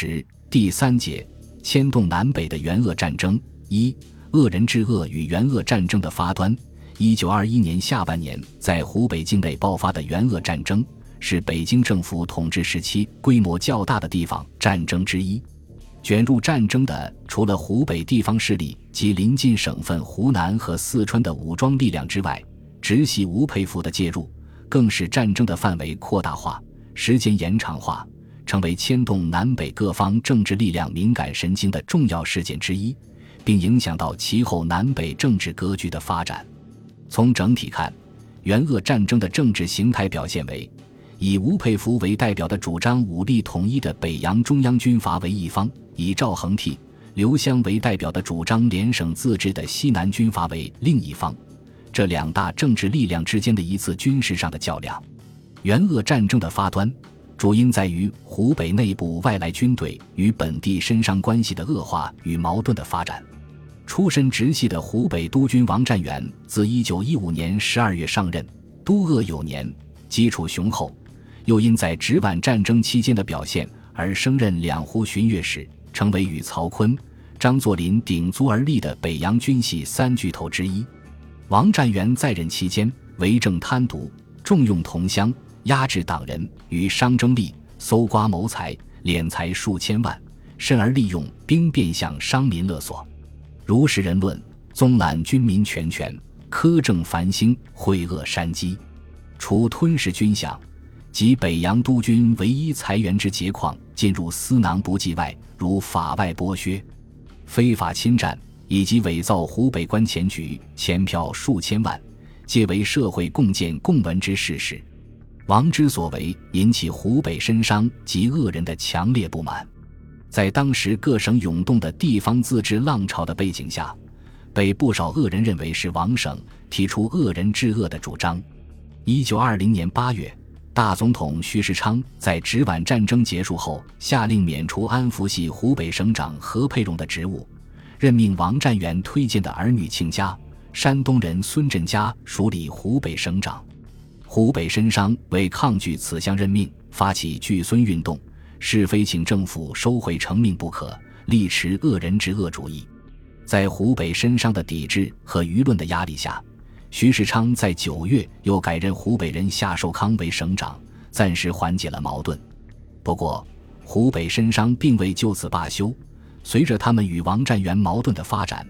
十第三节牵动南北的援鄂战争一鄂人治鄂与援鄂战争的发端。一九二一年下半年，在湖北境内爆发的援鄂战争，是北京政府统治时期规模较大的地方战争之一。卷入战争的，除了湖北地方势力及邻近省份湖南和四川的武装力量之外，直系吴佩孚的介入，更使战争的范围扩大化、时间延长化。成为牵动南北各方政治力量敏感神经的重要事件之一，并影响到其后南北政治格局的发展。从整体看，援鄂战争的政治形态表现为：以吴佩孚为代表的主张武力统一的北洋中央军阀为一方，以赵恒惕、刘湘为代表的主张联省自治的西南军阀为另一方。这两大政治力量之间的一次军事上的较量。援鄂战争的发端。主因在于湖北内部外来军队与本地绅商关系的恶化与矛盾的发展。出身直系的湖北督军王占元自1915年12月上任，督鄂有年，基础雄厚，又因在直皖战争期间的表现而升任两湖巡阅使，成为与曹锟、张作霖鼎足而立的北洋军系三巨头之一。王占元在任期间，为政贪渎，重用同乡。压制党人与商争利，搜刮谋财，敛财数千万，甚而利用兵变向商民勒索。如实人论，纵揽军民权权，苛政繁兴，惠恶山积。除吞噬军饷及北洋督军唯一财源之节矿进入私囊不计外，如法外剥削、非法侵占以及伪造湖北关钱局钱票数千万，皆为社会共见共闻之事实。王之所为引起湖北绅商及恶人的强烈不满，在当时各省涌动的地方自治浪潮的背景下，被不少恶人认为是王省提出恶人治恶的主张。一九二零年八月，大总统徐世昌在直皖战争结束后下令免除安福系湖北省长何佩荣的职务，任命王占元推荐的儿女亲家山东人孙振家署理湖北省长。湖北绅商为抗拒此项任命，发起拒孙运动，是非请政府收回成命不可，力持恶人之恶主义。在湖北绅商的抵制和舆论的压力下，徐世昌在九月又改任湖北人夏寿康为省长，暂时缓解了矛盾。不过，湖北绅商并未就此罢休，随着他们与王占元矛盾的发展，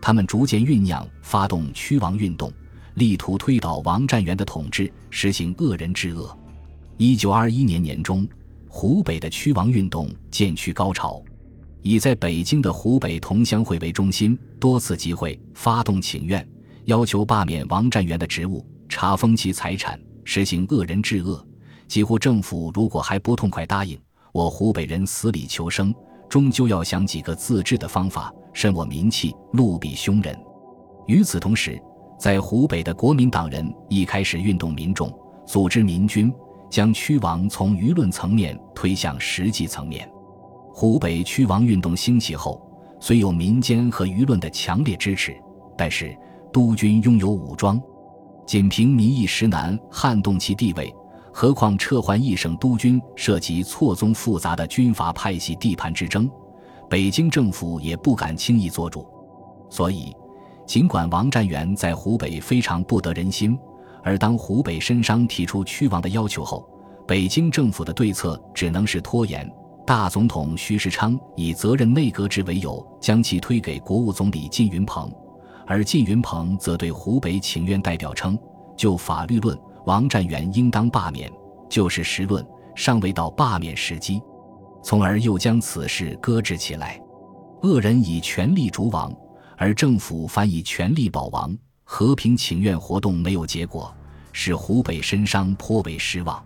他们逐渐酝酿发动驱王运动。力图推倒王占元的统治，实行恶人治恶。一九二一年年中，湖北的驱王运动渐趋高潮，以在北京的湖北同乡会为中心，多次集会，发动请愿，要求罢免王占元的职务，查封其财产，实行恶人治恶。几乎政府如果还不痛快答应，我湖北人死里求生，终究要想几个自治的方法，甚我民气，怒毙凶人。与此同时，在湖北的国民党人一开始运动民众，组织民军，将驱王从舆论层面推向实际层面。湖北驱王运动兴起后，虽有民间和舆论的强烈支持，但是督军拥有武装，仅凭民意实难撼动其地位。何况撤换一省督军涉及错综复杂的军阀派系地盘之争，北京政府也不敢轻易做主，所以。尽管王占元在湖北非常不得人心，而当湖北绅商提出驱王的要求后，北京政府的对策只能是拖延。大总统徐世昌以责任内阁制为由，将其推给国务总理靳云鹏，而靳云鹏则对湖北请愿代表称：“就法律论，王占元应当罢免；就事实论，尚未到罢免时机。”从而又将此事搁置起来。恶人以权力逐王。而政府反以权力保王，和平请愿活动没有结果，使湖北绅商颇为失望。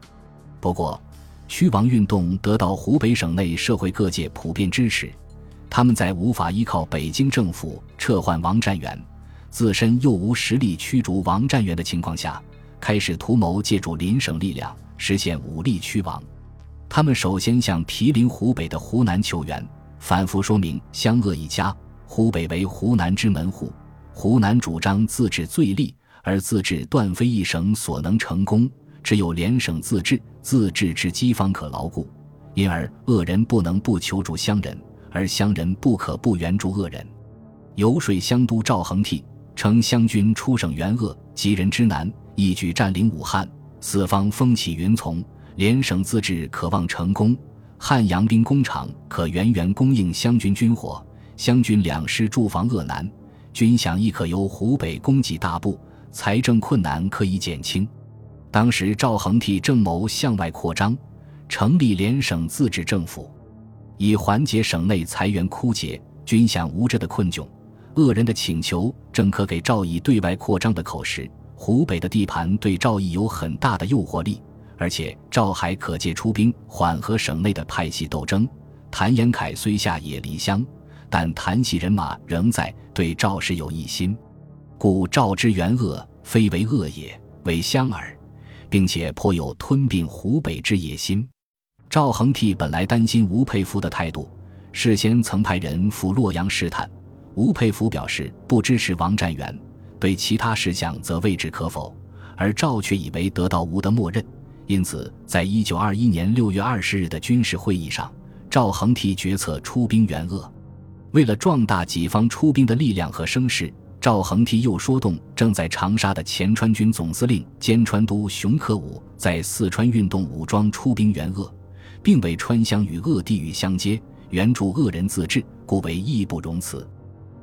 不过，驱王运动得到湖北省内社会各界普遍支持，他们在无法依靠北京政府撤换王占元，自身又无实力驱逐王占元的情况下，开始图谋借助邻省力量实现武力驱王。他们首先向毗邻湖北的湖南求援，反复说明湘鄂一家。湖北为湖南之门户，湖南主张自治最利，而自治断非一省所能成功，只有联省自治，自治之机方可牢固。因而恶人不能不求助乡人，而乡人不可不援助恶人。游说乡都赵恒惕称湘军出省援鄂，急人之难，一举占领武汉，四方风起云从，联省自治可望成功。汉阳兵工厂可源源供应湘军军火，湘军两师驻防鄂南，军饷亦可由湖北供给大部，财政困难可以减轻。当时赵恒惕正谋向外扩张，成立联省自治政府，以缓解省内财源枯竭、军饷无着的困窘。恶人的请求正可给赵毅对外扩张的口实。湖北的地盘对赵毅有很大的诱惑力。而且赵还可借出兵缓和省内的派系斗争。谭延闿虽下野离乡，但谭系人马仍在，对赵氏有异心，故赵之援鄂，非为恶也，为乡耳，并且颇有吞并湖北之野心。赵恒惕本来担心吴佩孚的态度，事先曾派人赴洛阳试探。吴佩孚表示不支持王占元，对其他事项则未置可否，而赵却以为得到吴的默认。因此，在一九二一年六月二十日的军事会议上，赵恒惕决策出兵援鄂。为了壮大己方出兵的力量和声势，赵恒惕又说动正在长沙的前川军总司令兼川督熊克武，在四川运动武装出兵援鄂，并为川湘与鄂地域相接，援助鄂人自治，故为义不容辞。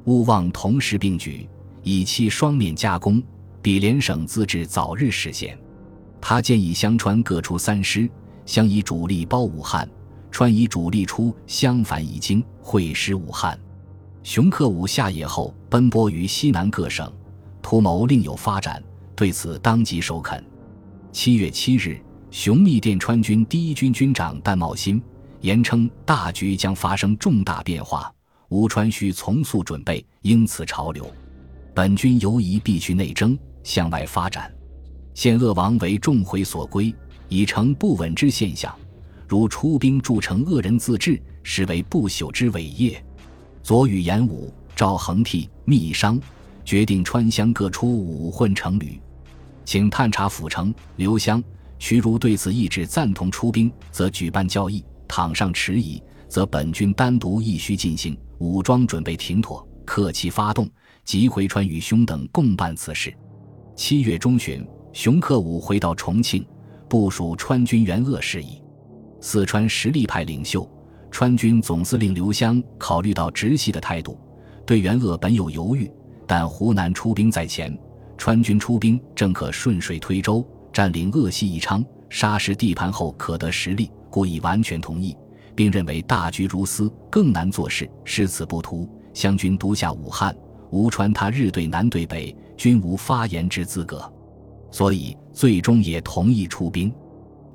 勿忘同时并举，以期双面夹攻，比联省自治早日实现。他建议湘川各出三师，湘以主力包武汉，川以主力出湘反以京，会师武汉。熊克武下野后，奔波于西南各省，图谋另有发展。对此，当即首肯。七月七日，熊密电川军第一军军长戴茂新，言称大局将发生重大变化，吴川需从速准备，应此潮流。本军犹疑必须内征，向外发展。现鄂王为众回所归，已成不稳之现象。如出兵筑成恶人自治，实为不朽之伟业。左与严武、赵恒惕密商，决定川湘各出五混成旅，请探查府城、刘湘、徐如对此意志赞同出兵，则举办交易；倘上迟疑，则本军单独亦需进行武装准备停妥，客气发动，即回川与兄等共办此事。七月中旬。熊克武回到重庆，部署川军援鄂事宜。四川实力派领袖、川军总司令刘湘考虑到直系的态度，对援鄂本有犹豫，但湖南出兵在前，川军出兵正可顺水推舟，占领鄂西宜昌、沙市地盘后可得实力，故已完全同意，并认为大局如斯，更难做事，失此不图。湘军独下武汉，吴川他日对南对北，均无发言之资格。所以，最终也同意出兵。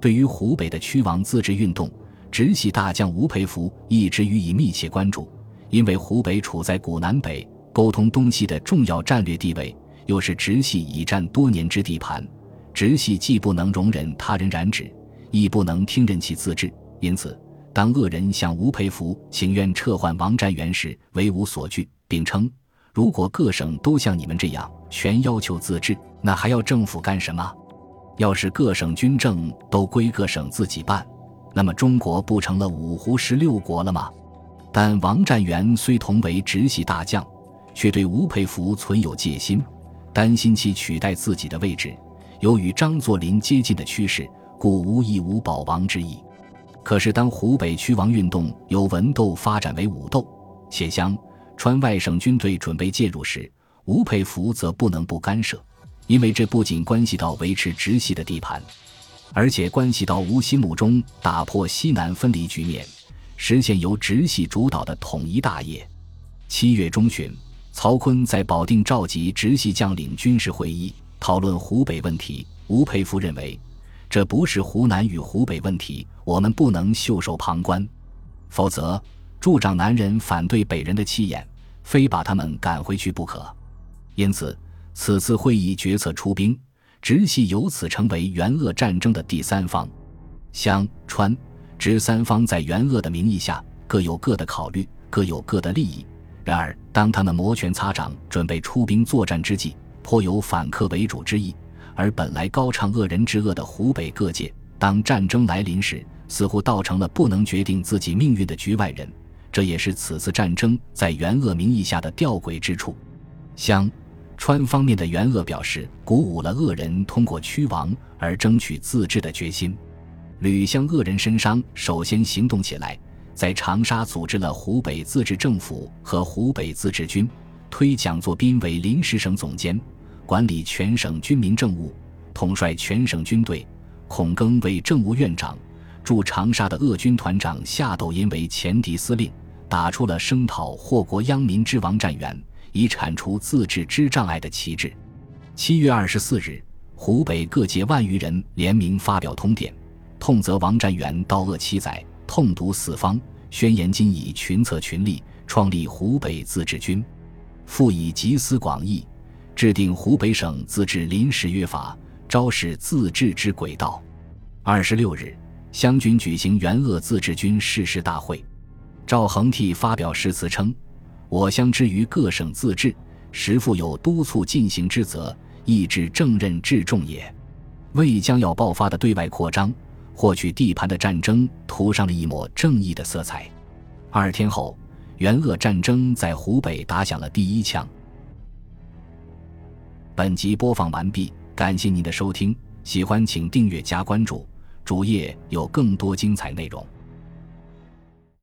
对于湖北的屈王自治运动，直系大将吴佩孚一直予以密切关注。因为湖北处在古南北、沟通东西的重要战略地位，又是直系已占多年之地盘，直系既不能容忍他人染指，亦不能听任其自治。因此，当恶人向吴佩孚请愿撤换王占元时，为无所惧，并称。如果各省都像你们这样全要求自治，那还要政府干什么？要是各省军政都归各省自己办，那么中国不成了五胡十六国了吗？但王占元虽同为直系大将，却对吴佩孚存有戒心，担心其取代自己的位置，有与张作霖接近的趋势，故无意无保王之意。可是当湖北区王运动由文斗发展为武斗，且将。川外省军队准备介入时，吴佩孚则不能不干涉，因为这不仅关系到维持直系的地盘，而且关系到吴心目中打破西南分离局面，实现由直系主导的统一大业。七月中旬，曹锟在保定召集直系将领军事会议，讨论湖北问题。吴佩孚认为，这不是湖南与湖北问题，我们不能袖手旁观，否则。助长南人反对北人的气焰，非把他们赶回去不可。因此，此次会议决策出兵，直系由此成为援鄂战争的第三方。湘、川、直三方在援鄂的名义下各有各的考虑，各有各的利益。然而，当他们摩拳擦掌准备出兵作战之际，颇有反客为主之意。而本来高唱恶人之恶的湖北各界，当战争来临时，似乎倒成了不能决定自己命运的局外人。这也是此次战争在援鄂名义下的吊诡之处。湘、川方面的援鄂表示，鼓舞了鄂人通过驱王而争取自治的决心。吕湘鄂人申商首先行动起来，在长沙组织了湖北自治政府和湖北自治军，推蒋作斌为临时省总监，管理全省军民政务，统帅全省军队；孔庚为政务院长。驻长沙的鄂军团长夏斗寅为前敌司令，打出了声讨祸国殃民之王战元，以铲除自治之障碍的旗帜。七月二十四日，湖北各界万余人联名发表通电，痛责王占元盗恶七载，痛毒四方，宣言今以群策群力，创立湖北自治军，复以集思广益，制定湖北省自治临时约法，昭示自治之轨道。二十六日。湘军举行援鄂自治军誓师大会，赵恒惕发表誓词称：“我乡之于各省自治，实负有督促进行之责，亦至正任至重也。”为将要爆发的对外扩张、获取地盘的战争涂上了一抹正义的色彩。二天后，援鄂战争在湖北打响了第一枪。本集播放完毕，感谢您的收听，喜欢请订阅加关注。主页有更多精彩内容。